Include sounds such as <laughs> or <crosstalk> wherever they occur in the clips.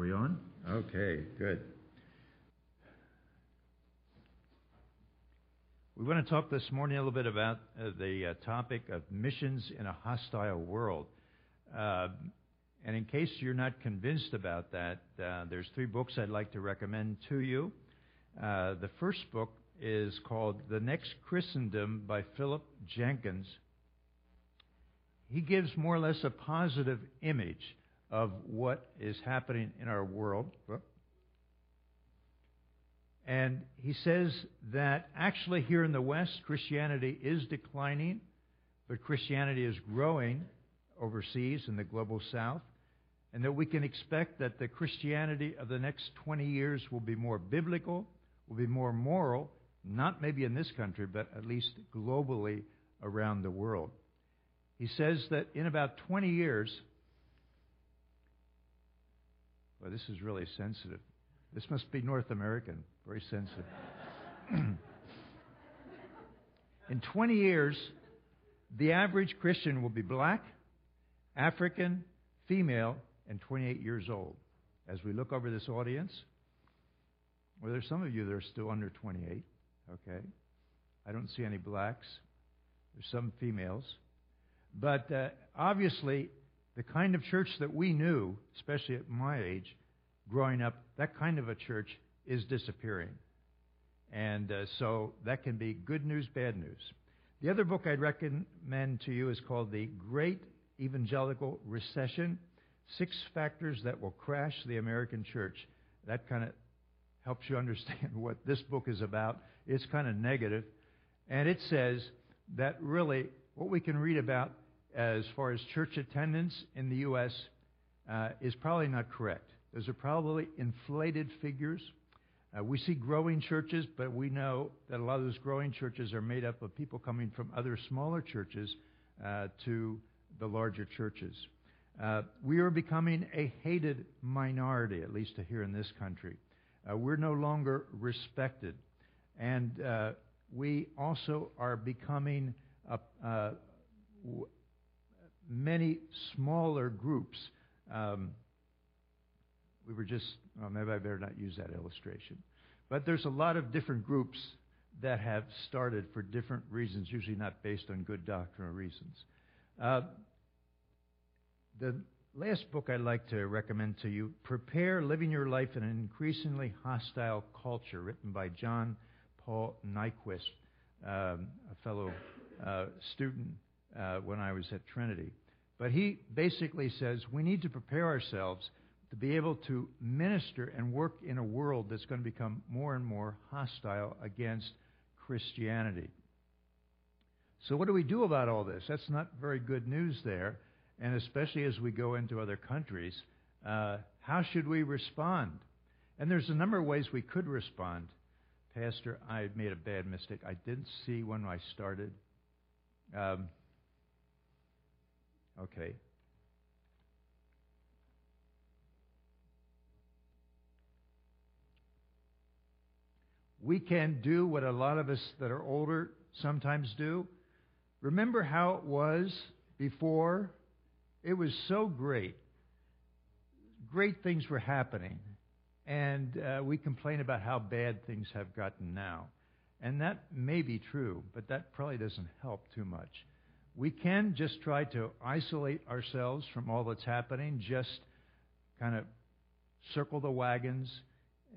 we on? Okay, good. We want to talk this morning a little bit about uh, the uh, topic of missions in a hostile world. Uh, and in case you're not convinced about that, uh, there's three books I'd like to recommend to you. Uh, the first book is called The Next Christendom by Philip Jenkins. He gives more or less a positive image of what is happening in our world. And he says that actually here in the West, Christianity is declining, but Christianity is growing overseas in the global South, and that we can expect that the Christianity of the next 20 years will be more biblical, will be more moral, not maybe in this country, but at least globally around the world. He says that in about 20 years, well, this is really sensitive. This must be North American, very sensitive. <clears throat> in 20 years, the average Christian will be black, African, female, and 28 years old. As we look over this audience, well, there's some of you that are still under 28, okay? I don't see any blacks. There's some females. But uh, obviously, the kind of church that we knew, especially at my age, growing up, that kind of a church is disappearing. And uh, so that can be good news, bad news. The other book I'd recommend to you is called The Great Evangelical Recession Six Factors That Will Crash the American Church. That kind of helps you <laughs> understand what this book is about. It's kind of negative. And it says that really what we can read about as far as church attendance in the U.S. Uh, is probably not correct. Those are probably inflated figures. Uh, we see growing churches, but we know that a lot of those growing churches are made up of people coming from other smaller churches uh, to the larger churches. Uh, we are becoming a hated minority, at least here in this country. Uh, we're no longer respected. And uh, we also are becoming uh, w- many smaller groups. Um, we were just, well, maybe I better not use that illustration. But there's a lot of different groups that have started for different reasons, usually not based on good doctrinal reasons. Uh, the last book I'd like to recommend to you, Prepare Living Your Life in an Increasingly Hostile Culture, written by John Paul Nyquist, um, a fellow uh, student uh, when I was at Trinity. But he basically says we need to prepare ourselves to be able to minister and work in a world that's going to become more and more hostile against Christianity. So, what do we do about all this? That's not very good news there. And especially as we go into other countries, uh, how should we respond? And there's a number of ways we could respond. Pastor, I made a bad mistake. I didn't see when I started. Um, okay. we can do what a lot of us that are older sometimes do. Remember how it was before? It was so great. Great things were happening. And uh, we complain about how bad things have gotten now. And that may be true, but that probably doesn't help too much. We can just try to isolate ourselves from all that's happening, just kind of circle the wagons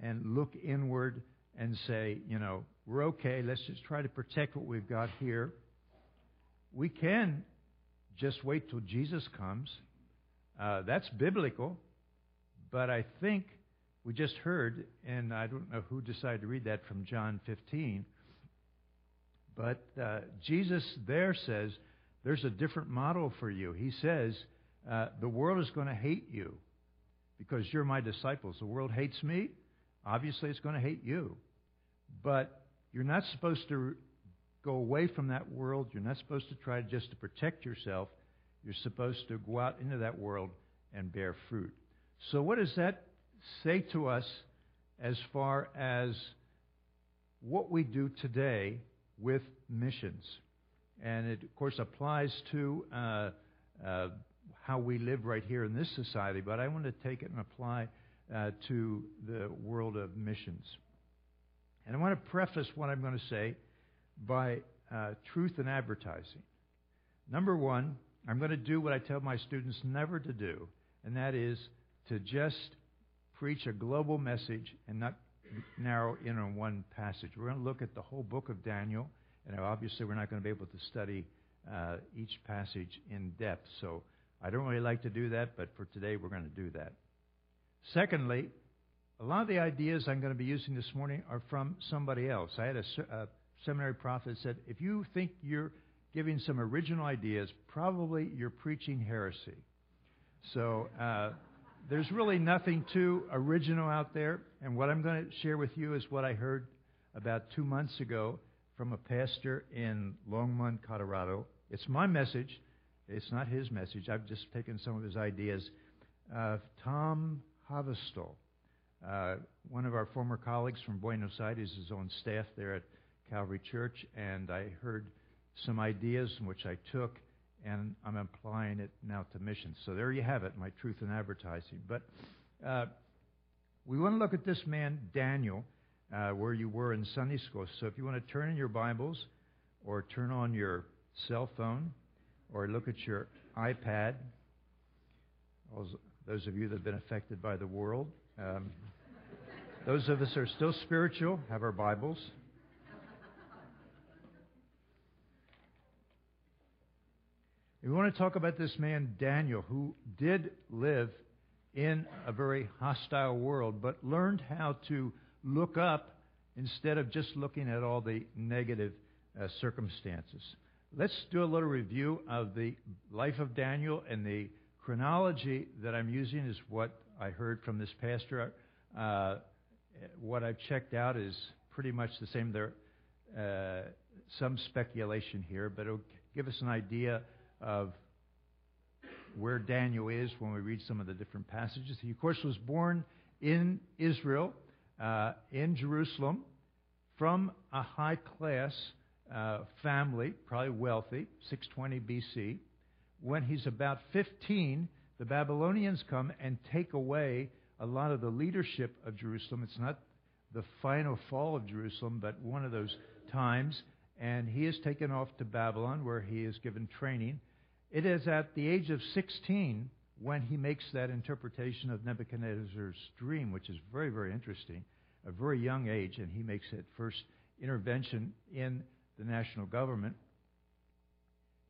and look inward and say, you know, we're okay, let's just try to protect what we've got here. We can just wait till Jesus comes. Uh, that's biblical, but I think we just heard, and I don't know who decided to read that from John 15, but uh, Jesus there says there's a different model for you. He says, uh, the world is going to hate you because you're my disciples. The world hates me. Obviously, it's going to hate you. But you're not supposed to go away from that world. You're not supposed to try just to protect yourself. You're supposed to go out into that world and bear fruit. So, what does that say to us as far as what we do today with missions? And it, of course, applies to uh, uh, how we live right here in this society, but I want to take it and apply uh, to the world of missions. And I want to preface what I'm going to say by uh, truth in advertising. Number one, I'm going to do what I tell my students never to do, and that is to just preach a global message and not narrow in on one passage. We're going to look at the whole book of Daniel, and obviously we're not going to be able to study uh, each passage in depth. So I don't really like to do that, but for today we're going to do that. Secondly, a lot of the ideas I'm going to be using this morning are from somebody else. I had a, a seminary prophet said, if you think you're giving some original ideas, probably you're preaching heresy. So uh, there's really nothing too original out there. And what I'm going to share with you is what I heard about two months ago from a pastor in Longmont, Colorado. It's my message. It's not his message. I've just taken some of his ideas. Uh, Tom Havistel, uh, one of our former colleagues from Buenos Aires, is on staff there at Calvary Church, and I heard some ideas which I took, and I'm applying it now to missions. So there you have it, my truth in advertising. But uh, we want to look at this man, Daniel, uh, where you were in Sunday school. So if you want to turn in your Bibles or turn on your cell phone or look at your iPad, those of you that have been affected by the world, um, those of us who are still spiritual have our Bibles. We want to talk about this man, Daniel, who did live in a very hostile world, but learned how to look up instead of just looking at all the negative uh, circumstances. Let's do a little review of the life of Daniel, and the chronology that I'm using is what I heard from this pastor. Uh, what I've checked out is pretty much the same. There, uh, some speculation here, but it'll give us an idea of where Daniel is when we read some of the different passages. He, of course, was born in Israel uh, in Jerusalem from a high class uh, family, probably wealthy, 620 BC. When he's about 15, the Babylonians come and take away a lot of the leadership of Jerusalem. It's not the final fall of Jerusalem, but one of those times. And he is taken off to Babylon, where he is given training. It is at the age of 16 when he makes that interpretation of Nebuchadnezzar's dream, which is very, very interesting, a very young age, and he makes that first intervention in the national government.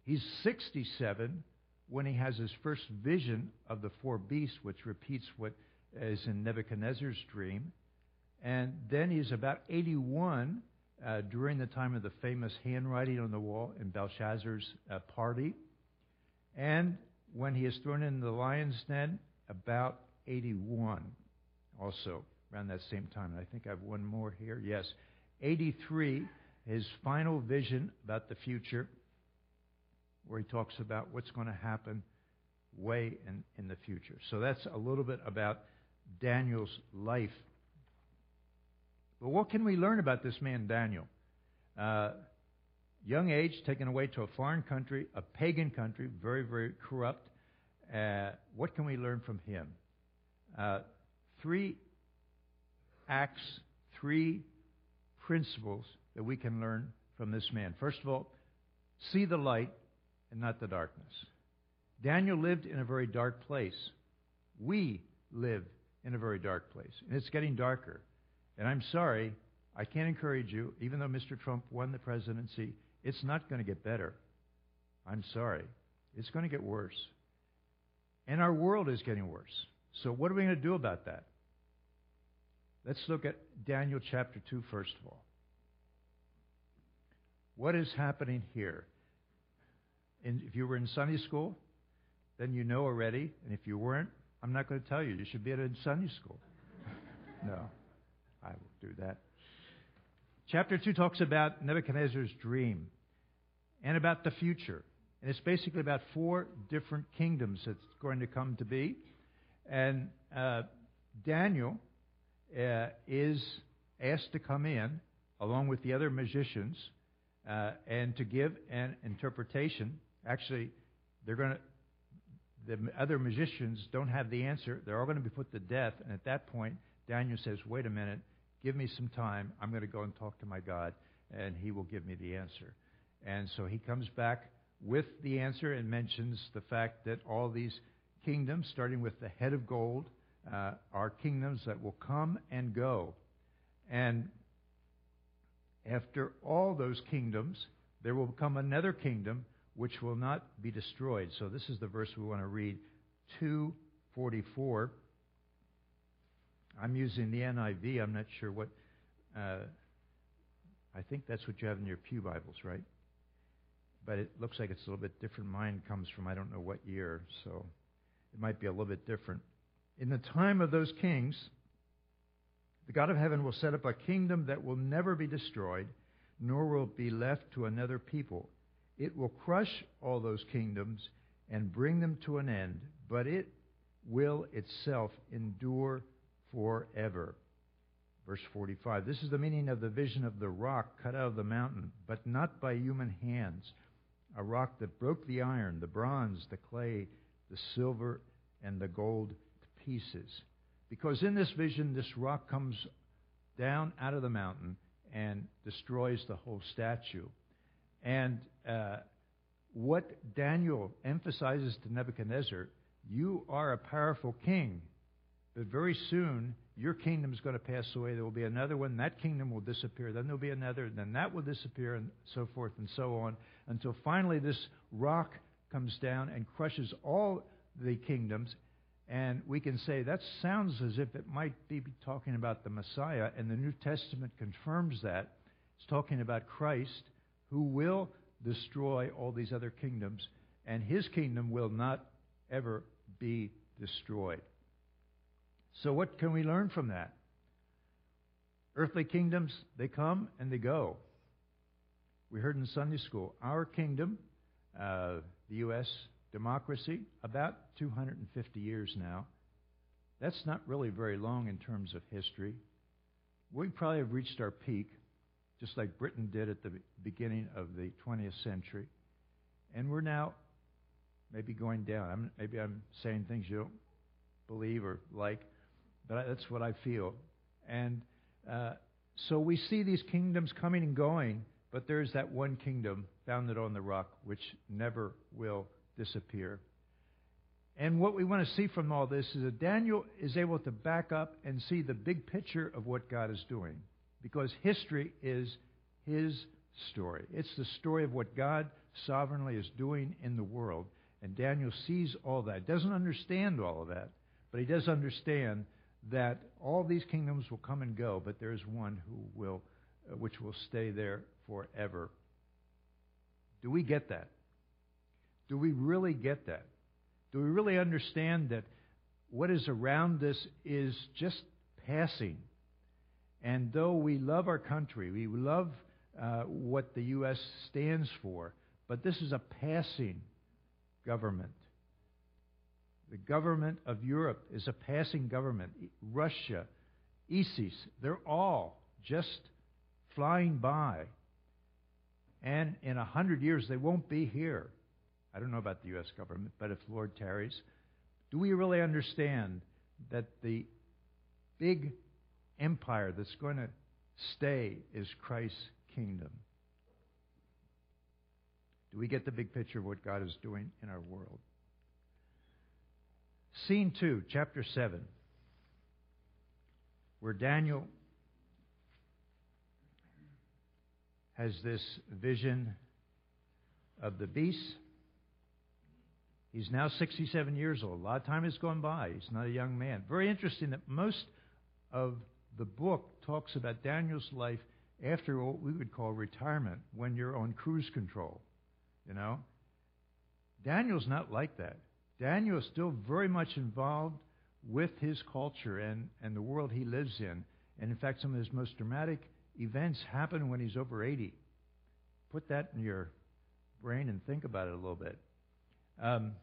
He's 67 when he has his first vision of the four beasts, which repeats what is in Nebuchadnezzar's dream. And then he's about 81 uh, during the time of the famous handwriting on the wall in Belshazzar's uh, party. And when he is thrown into the lion's den, about 81 also around that same time. I think I have one more here. Yes. 83, his final vision about the future, where he talks about what's going to happen way in, in the future. So that's a little bit about Daniel's life. But what can we learn about this man, Daniel? Uh, young age, taken away to a foreign country, a pagan country, very, very corrupt. Uh, what can we learn from him? Uh, three acts, three principles that we can learn from this man. First of all, see the light and not the darkness. Daniel lived in a very dark place. We live in a very dark place, and it's getting darker. And I'm sorry, I can't encourage you, even though Mr. Trump won the presidency, it's not going to get better. I'm sorry. It's going to get worse. And our world is getting worse. So, what are we going to do about that? Let's look at Daniel chapter 2, first of all. What is happening here? And if you were in Sunday school, then you know already. And if you weren't, I'm not going to tell you. You should be at a Sunday school. <laughs> no, I will do that. Chapter 2 talks about Nebuchadnezzar's dream and about the future. And it's basically about four different kingdoms that's going to come to be. And uh, Daniel uh, is asked to come in along with the other magicians uh, and to give an interpretation. Actually, they're going to the other magicians don't have the answer. They're all going to be put to death. And at that point, Daniel says, Wait a minute, give me some time. I'm going to go and talk to my God, and he will give me the answer. And so he comes back with the answer and mentions the fact that all these kingdoms, starting with the head of gold, uh, are kingdoms that will come and go. And after all those kingdoms, there will come another kingdom which will not be destroyed. So this is the verse we want to read 244. I'm using the NIV. I'm not sure what. Uh, I think that's what you have in your Pew Bibles, right? But it looks like it's a little bit different. Mine comes from I don't know what year, so it might be a little bit different. In the time of those kings, the God of heaven will set up a kingdom that will never be destroyed, nor will it be left to another people. It will crush all those kingdoms and bring them to an end, but it will itself endure forever. Verse 45 This is the meaning of the vision of the rock cut out of the mountain, but not by human hands. A rock that broke the iron, the bronze, the clay, the silver, and the gold to pieces. Because in this vision, this rock comes down out of the mountain and destroys the whole statue. And uh, what Daniel emphasizes to Nebuchadnezzar you are a powerful king, but very soon your kingdom is going to pass away. There will be another one. That kingdom will disappear. Then there will be another. Then that will disappear, and so forth and so on, until finally this rock comes down and crushes all the kingdoms. And we can say that sounds as if it might be talking about the Messiah, and the New Testament confirms that. It's talking about Christ who will destroy all these other kingdoms, and his kingdom will not ever be destroyed. So, what can we learn from that? Earthly kingdoms, they come and they go. We heard in Sunday school, our kingdom, uh, the U.S. democracy, about 250 years now. That's not really very long in terms of history. We probably have reached our peak just like Britain did at the beginning of the 20th century. And we're now maybe going down. I'm, maybe I'm saying things you don't believe or like, but I, that's what I feel. And uh, so we see these kingdoms coming and going, but there is that one kingdom founded on the rock which never will disappear. And what we want to see from all this is that Daniel is able to back up and see the big picture of what God is doing because history is his story. It's the story of what God sovereignly is doing in the world. And Daniel sees all that. Doesn't understand all of that, but he does understand that all these kingdoms will come and go, but there is one who will, uh, which will stay there forever. Do we get that? Do we really get that? Do we really understand that what is around us is just passing? And though we love our country, we love uh, what the U.S. stands for, but this is a passing government. The government of Europe is a passing government. Russia, ISIS, they're all just flying by. And in a hundred years, they won't be here. I don't know about the U.S. government, but if Lord tarries, do we really understand that the big empire that's going to stay is Christ's kingdom. Do we get the big picture of what God is doing in our world? Scene 2, chapter 7, where Daniel has this vision of the beast. He's now 67 years old. A lot of time has gone by. He's not a young man. Very interesting that most of the book talks about Daniel's life after what we would call retirement, when you're on cruise control. You know? Daniel's not like that. Daniel is still very much involved with his culture and, and the world he lives in. And in fact, some of his most dramatic events happen when he's over 80. Put that in your brain and think about it a little bit. Um,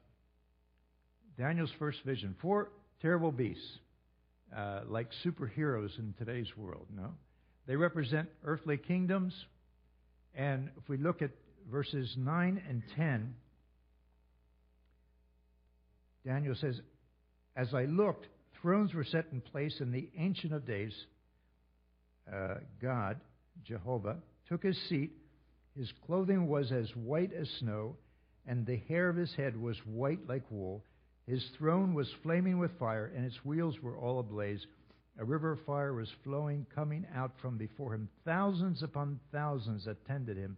Daniel's first vision four terrible beasts uh, like superheroes in today's world. No, they represent earthly kingdoms. And if we look at verses 9 and 10, Daniel says, As I looked, thrones were set in place, and the Ancient of Days, uh, God, Jehovah, took his seat. His clothing was as white as snow, and the hair of his head was white like wool. His throne was flaming with fire, and its wheels were all ablaze. A river of fire was flowing, coming out from before him. Thousands upon thousands attended him.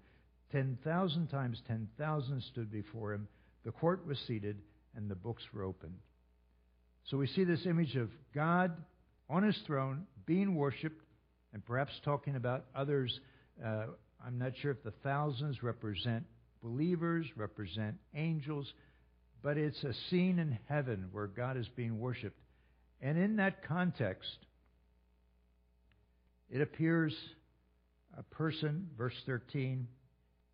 Ten thousand times ten thousand stood before him. The court was seated, and the books were opened. So we see this image of God on his throne, being worshiped, and perhaps talking about others. Uh, I'm not sure if the thousands represent believers, represent angels, but it's a scene in heaven where God is being worshiped. And in that context, it appears a person, verse 13.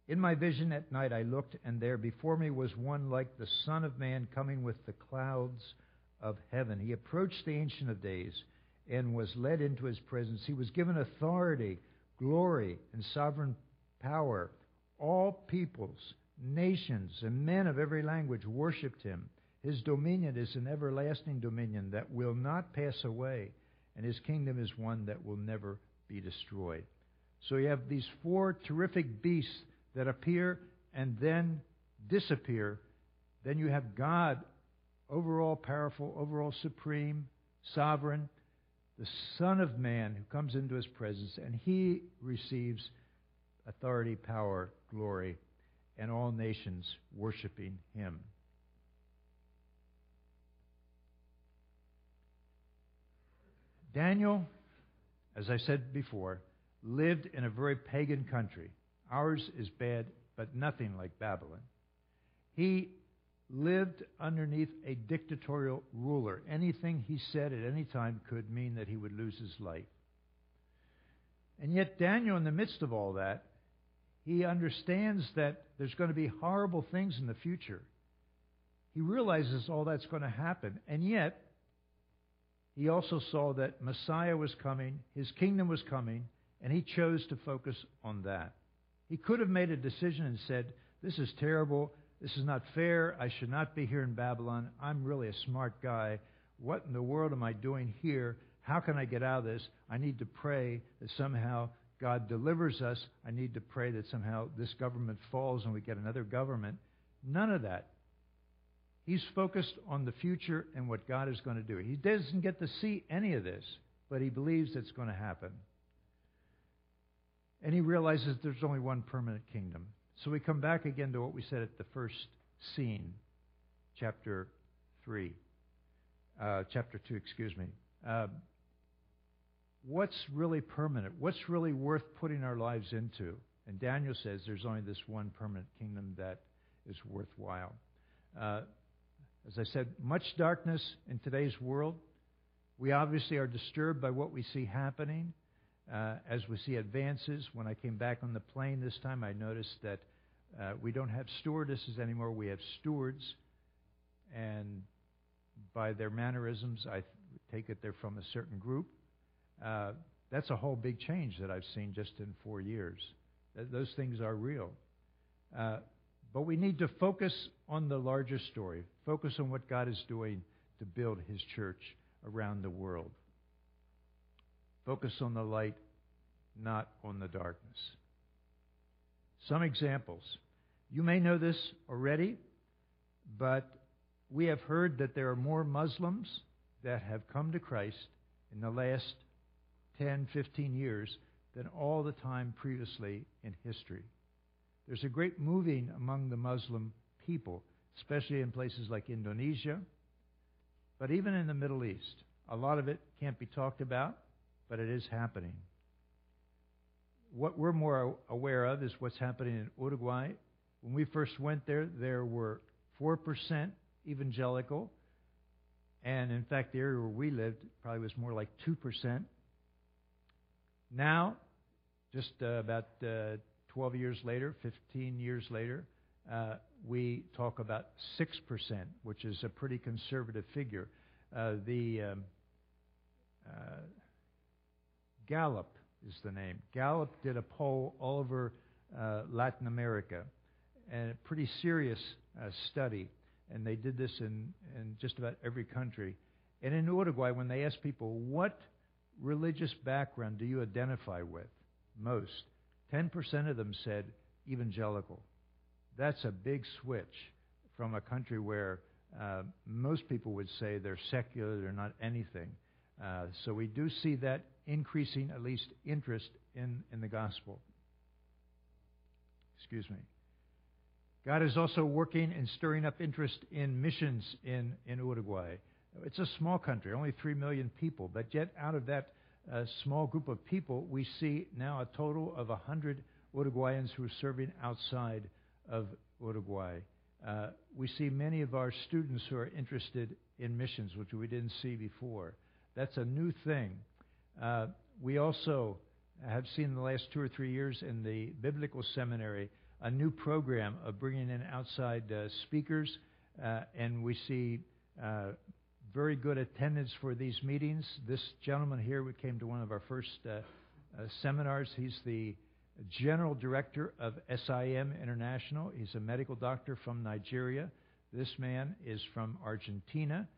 In my vision at night I looked, and there before me was one like the Son of Man coming with the clouds of heaven. He approached the Ancient of Days and was led into his presence. He was given authority, glory, and sovereign power. All peoples, nations, and men of every language worshipped him. His dominion is an everlasting dominion that will not pass away, and his kingdom is one that will never be destroyed. So you have these four terrific beasts that appear and then disappear. Then you have God, overall powerful, overall supreme, sovereign, the Son of Man who comes into his presence, and he receives authority, power, glory, and all nations worshiping him. Daniel, as I said before, lived in a very pagan country. Ours is bad, but nothing like Babylon. He lived underneath a dictatorial ruler. Anything he said at any time could mean that he would lose his life. And yet, Daniel, in the midst of all that, he understands that there's going to be horrible things in the future. He realizes all that's going to happen. And yet, he also saw that Messiah was coming, his kingdom was coming, and he chose to focus on that. He could have made a decision and said, This is terrible. This is not fair. I should not be here in Babylon. I'm really a smart guy. What in the world am I doing here? How can I get out of this? I need to pray that somehow God delivers us. I need to pray that somehow this government falls and we get another government. None of that. He's focused on the future and what God is going to do. He doesn't get to see any of this, but he believes it's going to happen. And he realizes there's only one permanent kingdom. So we come back again to what we said at the first scene, chapter 3, uh, chapter 2, excuse me. Uh, what's really permanent? What's really worth putting our lives into? And Daniel says there's only this one permanent kingdom that is worthwhile. Uh, as I said, much darkness in today's world. We obviously are disturbed by what we see happening. Uh, as we see advances, when I came back on the plane this time, I noticed that uh, we don't have stewardesses anymore. We have stewards. And by their mannerisms, I take it they're from a certain group. Uh, that's a whole big change that I've seen just in four years. Th- those things are real. Uh, but we need to focus on the larger story, focus on what God is doing to build His church around the world. Focus on the light, not on the darkness. Some examples. You may know this already, but we have heard that there are more Muslims that have come to Christ in the last 10, 15 years than all the time previously in history. There's a great moving among the Muslim people, especially in places like Indonesia, but even in the Middle East. A lot of it can't be talked about, but it is happening. What we're more aware of is what's happening in Uruguay. When we first went there, there were 4% evangelical, and in fact, the area where we lived probably was more like 2%. Now, just uh, about uh, 12 years later, 15 years later, uh, we talk about 6%, which is a pretty conservative figure. Uh, the um, uh, Gallup is the name. Gallup did a poll all over uh, Latin America, and a pretty serious study. and they did this in, in just about every country. And in Uruguay, when they asked people, what religious background do you identify with most? 10% of them said evangelical. That's a big switch from a country where uh, most people would say they're secular, they're not anything. Uh, so we do see that increasing, at least, interest in, in the gospel. Excuse me. God is also working and stirring up interest in missions in, in Uruguay. It's a small country, only 3 million people, but yet out of that uh, small group of people, we see now a total of 100 Uruguayans who are serving outside of Uruguay. Uh, we see many of our students who are interested in missions, which we didn't see before. That's a new thing. Uh, we also have seen in the last two or three years in the biblical seminary a new program of bringing in outside uh, speakers, uh, and we see uh, very good attendance for these meetings. This gentleman here, we came to one of our first uh, uh, seminars. He's the general director of SIM International. He's a medical doctor from Nigeria. This man is from Argentina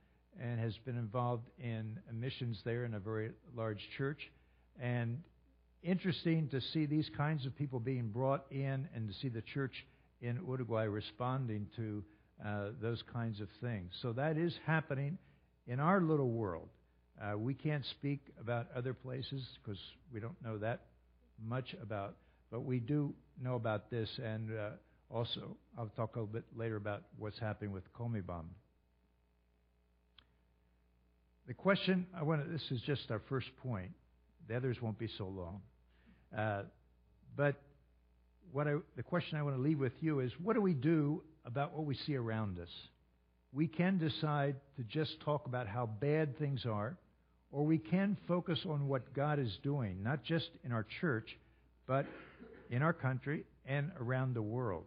and has been involved in missions there in a very large church. And interesting to see these kinds of people being brought in and to see the church in Uruguay responding to uh, those kinds of things. So that is happening in our little world. Uh, we can't speak about other places because we don't know that much about, but we do know about this, and uh, also I'll talk a little bit later about what's happening with Comibam. The question I want to, this is just our first point. The others won't be so long. Uh, but what I, the question I want to leave with you is what do we do about what we see around us? We can decide to just talk about how bad things are, or we can focus on what God is doing, not just in our church, but in our country and around the world.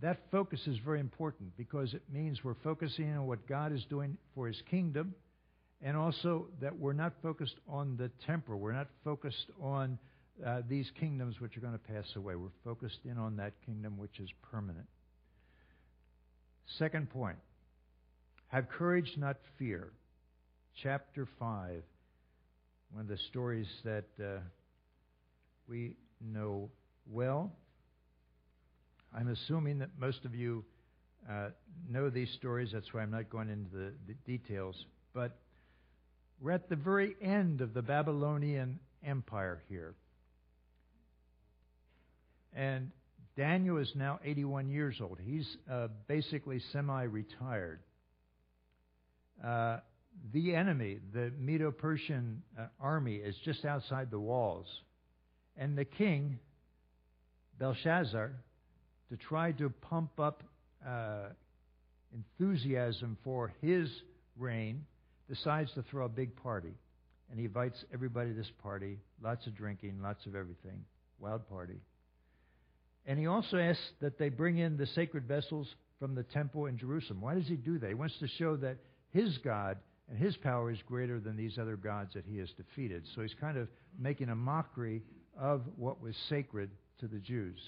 That focus is very important because it means we're focusing on what God is doing for His kingdom, and also that we're not focused on the temporal. We're not focused on uh, these kingdoms which are going to pass away. We're focused in on that kingdom which is permanent. Second point have courage, not fear. Chapter 5, one of the stories that uh, we know well. I'm assuming that most of you uh, know these stories, that's why I'm not going into the, the details. But we're at the very end of the Babylonian Empire here. And Daniel is now 81 years old. He's uh, basically semi retired. Uh, the enemy, the Medo Persian uh, army, is just outside the walls. And the king, Belshazzar, to try to pump up uh, enthusiasm for his reign, decides to throw a big party. And he invites everybody to this party, lots of drinking, lots of everything, wild party. And he also asks that they bring in the sacred vessels from the temple in Jerusalem. Why does he do that? He wants to show that his God and his power is greater than these other gods that he has defeated. So he's kind of making a mockery of what was sacred to the Jews.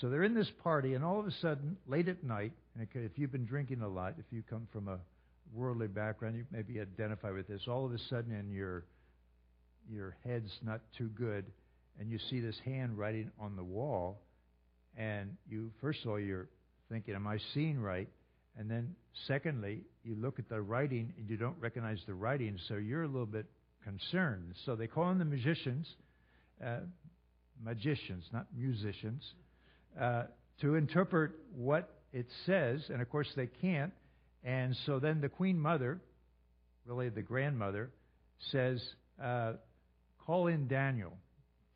So they're in this party, and all of a sudden, late at night, and if you've been drinking a lot, if you come from a worldly background, you maybe identify with this. All of a sudden, in your your head's not too good, and you see this hand writing on the wall, and you first of all you're thinking, "Am I seeing right?" And then secondly, you look at the writing and you don't recognize the writing, so you're a little bit concerned. So they call in the magicians, uh, magicians, not musicians, uh, to interpret what it says, and of course they can't. And so then the queen mother, really the grandmother, says, uh, "Call in Daniel."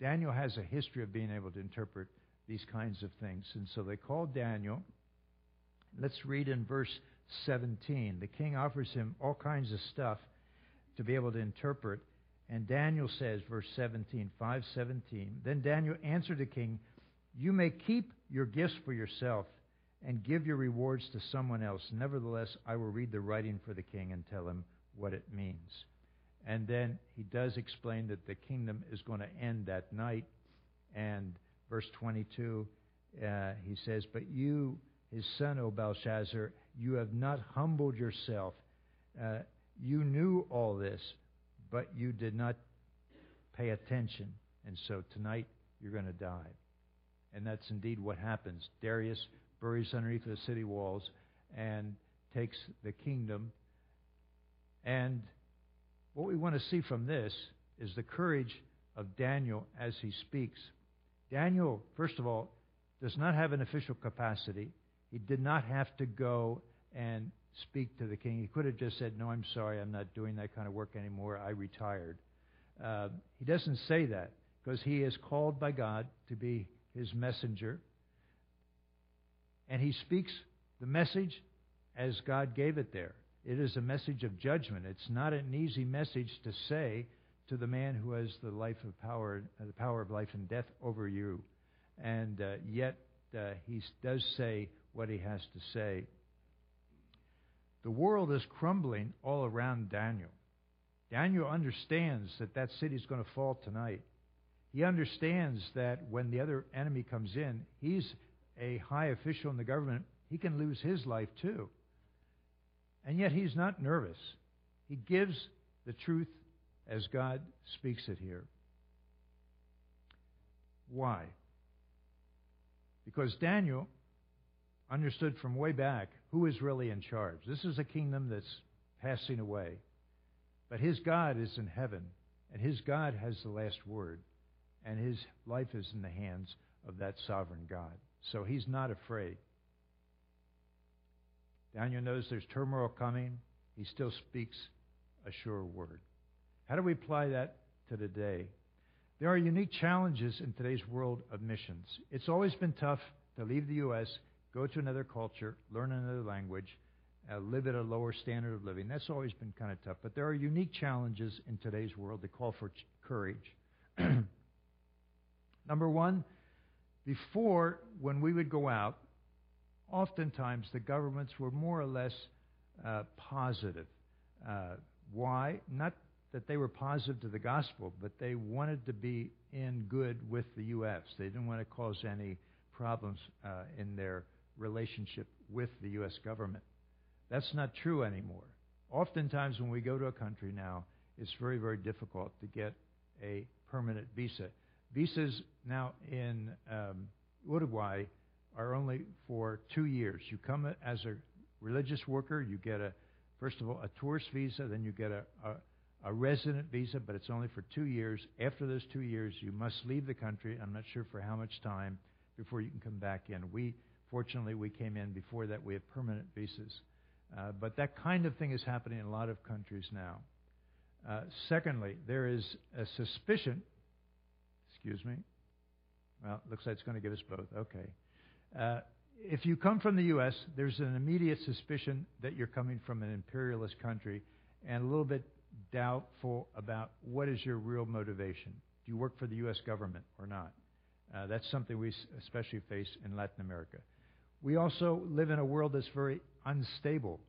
Daniel has a history of being able to interpret these kinds of things. And so they called Daniel. Let's read in verse 17. The king offers him all kinds of stuff to be able to interpret. And Daniel says, verse 17, 517, Then Daniel answered the king, You may keep your gifts for yourself and give your rewards to someone else. Nevertheless, I will read the writing for the king and tell him what it means. And then he does explain that the kingdom is going to end that night. And verse 22, uh, he says, But you his son, O Belshazzar, you have not humbled yourself. Uh, you knew all this, but you did not pay attention. And so tonight you're going to die. And that's indeed what happens. Darius buries underneath the city walls and takes the kingdom. And what we want to see from this is the courage of Daniel as he speaks. Daniel, first of all, does not have an official capacity. He did not have to go and speak to the king. He could have just said, No, I'm sorry, I'm not doing that kind of work anymore. I retired. Uh, he doesn't say that because he is called by God to be his messenger. And he speaks the message as God gave it there. It is a message of judgment. It's not an easy message to say to the man who has the life of power, uh, the power of life and death over you. And uh, yet uh, he does say what he has to say. The world is crumbling all around Daniel. Daniel understands that that city is going to fall tonight. He understands that when the other enemy comes in, he's a high official in the government. He can lose his life too. And yet he's not nervous. He gives the truth as God speaks it here. Why? Because Daniel understood from way back who is really in charge. This is a kingdom that's passing away. But his God is in heaven, and his God has the last word, and his life is in the hands of that sovereign God. So he's not afraid. Daniel knows there's turmoil coming. He still speaks a sure word. How do we apply that to today? There are unique challenges in today's world of missions. It's always been tough to leave the U.S., go to another culture, learn another language, uh, live at a lower standard of living. That's always been kind of tough. But there are unique challenges in today's world that call for ch- courage. <clears throat> Number one, before, when we would go out, oftentimes the governments were more or less uh, positive. Uh, why? Not that they were positive to the gospel, but they wanted to be in good with the U.S. They didn't want to cause any problems uh, in their relationship with the U.S. government. That's not true anymore. Oftentimes, when we go to a country now, it's very, very difficult to get a permanent visa. Visas now in um, Uruguay are only for two years. You come as a religious worker, you get a first of all a tourist visa, then you get a, a a resident visa, but it's only for two years. After those two years, you must leave the country. I'm not sure for how much time before you can come back in. We, fortunately, we came in before that. We have permanent visas. Uh, but that kind of thing is happening in a lot of countries now. Uh, secondly, there is a suspicion. Excuse me. Well, looks like it's going to give us both. Okay. Uh, if you come from the U.S., there's an immediate suspicion that you're coming from an imperialist country, and a little bit doubtful about what is your real motivation. Do you work for the U.S. government or not? Uh, that's something we especially face in Latin America. We also live in a world that's very unstable.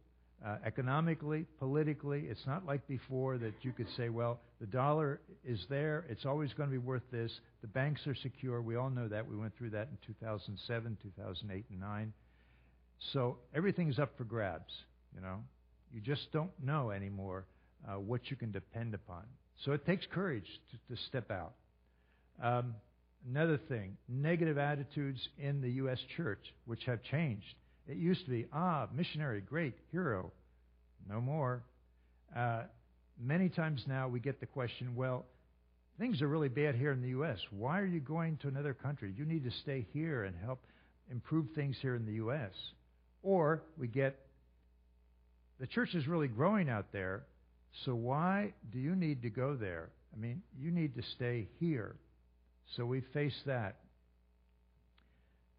Uh, economically, politically, it's not like before that you could say, well, the dollar is there, it's always going to be worth this, the banks are secure. We all know that. We went through that in 2007, 2008, and 9. So everything is up for grabs, you know. You just don't know anymore uh, what you can depend upon. So it takes courage to, to step out. Um, another thing, negative attitudes in the U.S. church, which have changed. It used to be, ah, missionary, great, hero. No more. Uh, many times now we get the question, well, things are really bad here in the U.S. Why are you going to another country? You need to stay here and help improve things here in the U.S. Or we get, the church is really growing out there, so why do you need to go there? I mean, you need to stay here. So we face that.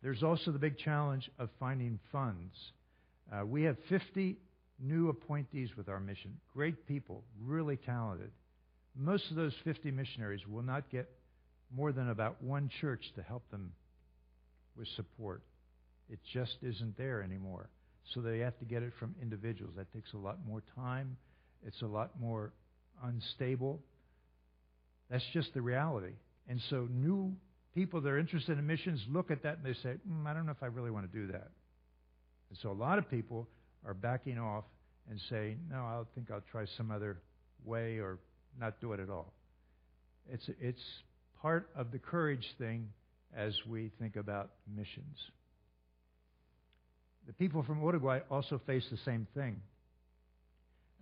There's also the big challenge of finding funds. Uh, we have 50 new appointees with our mission. Great people, really talented. Most of those 50 missionaries will not get more than about one church to help them with support. It just isn't there anymore. So they have to get it from individuals. That takes a lot more time it's a lot more unstable. That's just the reality. And so new people that are interested in missions look at that and they say, mm, I don't know if I really want to do that. And so a lot of people are backing off and saying, no, I think I'll try some other way or not do it at all. It's, it's part of the courage thing as we think about missions. The people from Uruguay also face the same thing.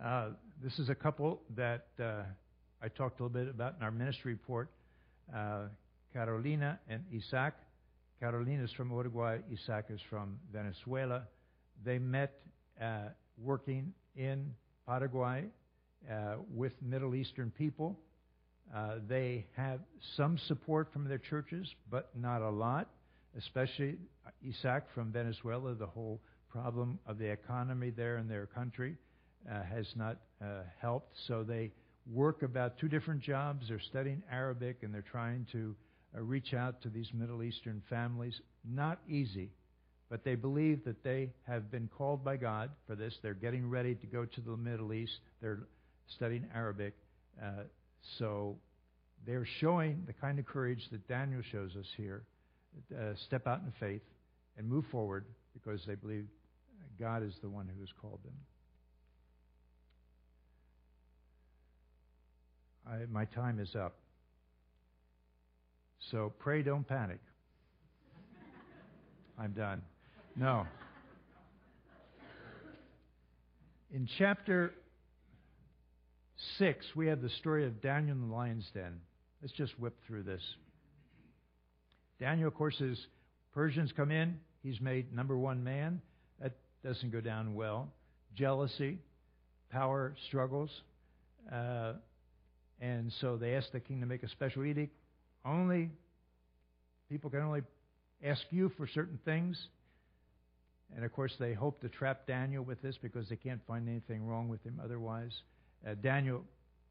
Uh, this is a couple that uh, I talked a little bit about in our ministry report. Uh, Carolina and Isaac. Carolina is from Uruguay. Isaac is from Venezuela. They met uh, working in Paraguay uh, with Middle Eastern people. Uh, they have some support from their churches, but not a lot, especially Isaac from Venezuela. The whole problem of the economy there in their country uh, has not uh, helped. So they work about two different jobs. They're studying Arabic and they're trying to uh, reach out to these Middle Eastern families. Not easy, but they believe that they have been called by God for this. They're getting ready to go to the Middle East. They're studying Arabic. Uh, so they're showing the kind of courage that Daniel shows us here. Uh, step out in faith and move forward because they believe God is the one who has called them. I, my time is up. So pray, don't panic. I'm done. No. In chapter 6, we have the story of Daniel in the lion's den. Let's just whip through this. Daniel, of course, is Persians come in. He's made number one man. That doesn't go down well. Jealousy, power struggles. Uh, and so they asked the king to make a special edict. Only people can only ask you for certain things. And of course, they hope to trap Daniel with this because they can't find anything wrong with him otherwise. Uh, Daniel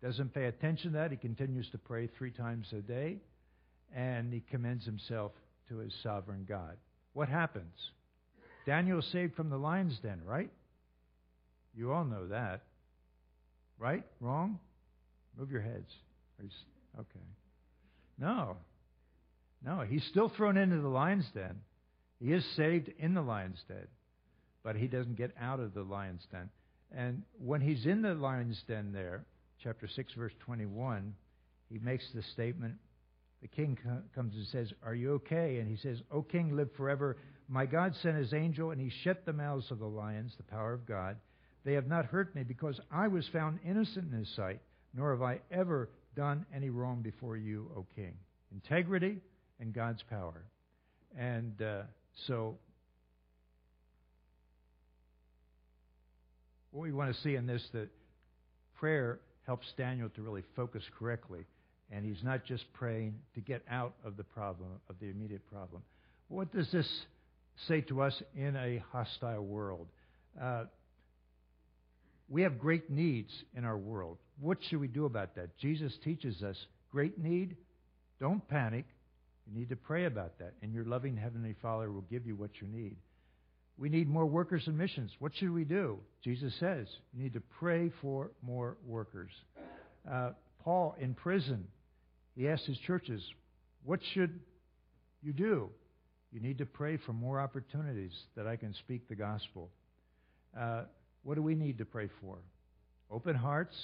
doesn't pay attention to that. He continues to pray three times a day, and he commends himself to his sovereign God. What happens? Daniel saved from the lion's den, right? You all know that. Right? Wrong? Move your heads. okay. No. No, he's still thrown into the lion's den. He is saved in the lion's den, but he doesn't get out of the lion's den. And when he's in the lion's den there, chapter 6, verse 21, he makes the statement. The king comes and says, Are you okay? And he says, O king, live forever. My God sent his angel, and he shut the mouths of the lions, the power of God. They have not hurt me, because I was found innocent in his sight, nor have I ever done any wrong before you, O king. Integrity and God's power. And uh, so what we want to see in this that prayer helps Daniel to really focus correctly, and he's not just praying to get out of the problem, of the immediate problem. What does this say to us in a hostile world? Uh, we have great needs in our world. What should we do about that? Jesus teaches us great need, don't panic. You need to pray about that, and your loving Heavenly Father will give you what you need. We need more workers in missions. What should we do? Jesus says you need to pray for more workers. Uh, Paul in prison, he asked his churches, What should you do? You need to pray for more opportunities that I can speak the gospel. Uh, what do we need to pray for? Open hearts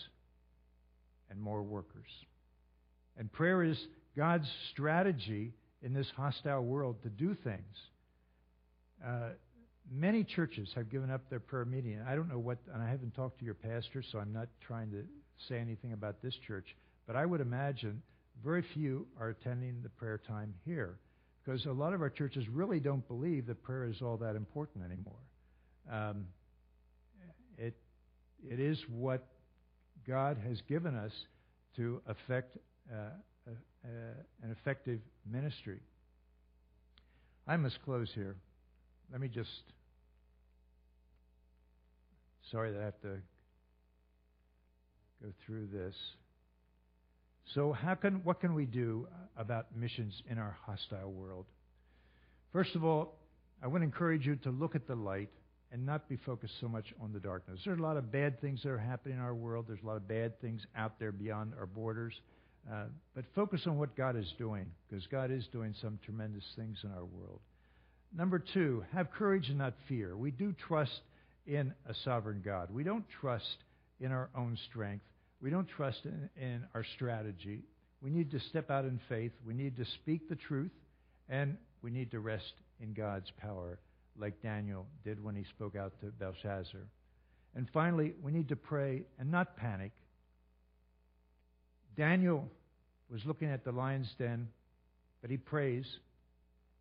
and more workers. And prayer is God's strategy in this hostile world to do things. Uh, many churches have given up their prayer meeting. I don't know what, and I haven't talked to your pastor, so I'm not trying to say anything about this church, but I would imagine very few are attending the prayer time here because a lot of our churches really don't believe that prayer is all that important anymore. Um, it is what God has given us to affect uh, uh, uh, an effective ministry. I must close here. Let me just. Sorry that I have to go through this. So, how can what can we do about missions in our hostile world? First of all, I to encourage you to look at the light and not be focused so much on the darkness. There are a lot of bad things that are happening in our world. There's a lot of bad things out there beyond our borders. Uh, but focus on what God is doing, because God is doing some tremendous things in our world. Number two, have courage and not fear. We do trust in a sovereign God. We don't trust in our own strength. We don't trust in, in our strategy. We need to step out in faith. We need to speak the truth. And we need to rest in God's power, like Daniel did when he spoke out to Belshazzar. And finally, we need to pray and not panic. Daniel was looking at the lion's den, but he prays,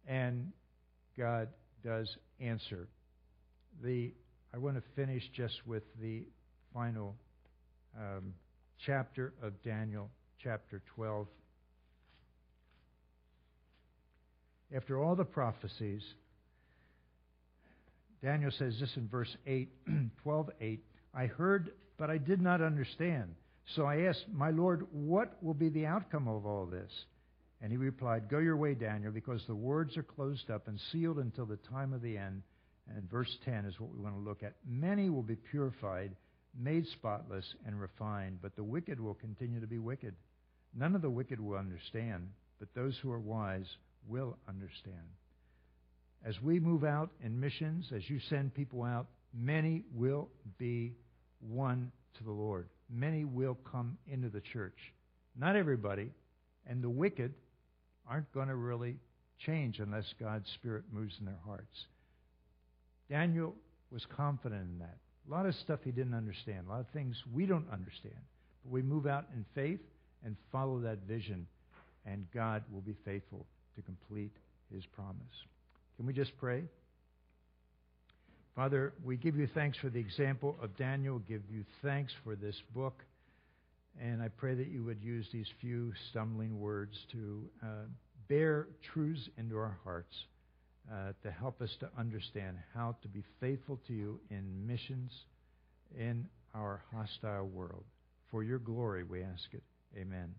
and God does answer. The I want to finish just with the final um, chapter of Daniel, chapter 12. After all the prophecies, Daniel says this in verse 8, <clears throat> 12, 8. I heard, but I did not understand. So I asked, My Lord, what will be the outcome of all this? And he replied, Go your way, Daniel, because the words are closed up and sealed until the time of the end. And verse 10 is what we want to look at. Many will be purified, made spotless, and refined, but the wicked will continue to be wicked. None of the wicked will understand, but those who are wise will understand. As we move out in missions, as you send people out, many will be won to the Lord. Many will come into the church. Not everybody, and the wicked aren't going to really change unless God's Spirit moves in their hearts. Daniel was confident in that. A lot of stuff he didn't understand, a lot of things we don't understand. But we move out in faith and follow that vision, and God will be faithful to complete his promise. Can we just pray? Father, we give you thanks for the example of Daniel, give you thanks for this book, and I pray that you would use these few stumbling words to uh, bear truths into our hearts uh, to help us to understand how to be faithful to you in missions in our hostile world. For your glory, we ask it. Amen.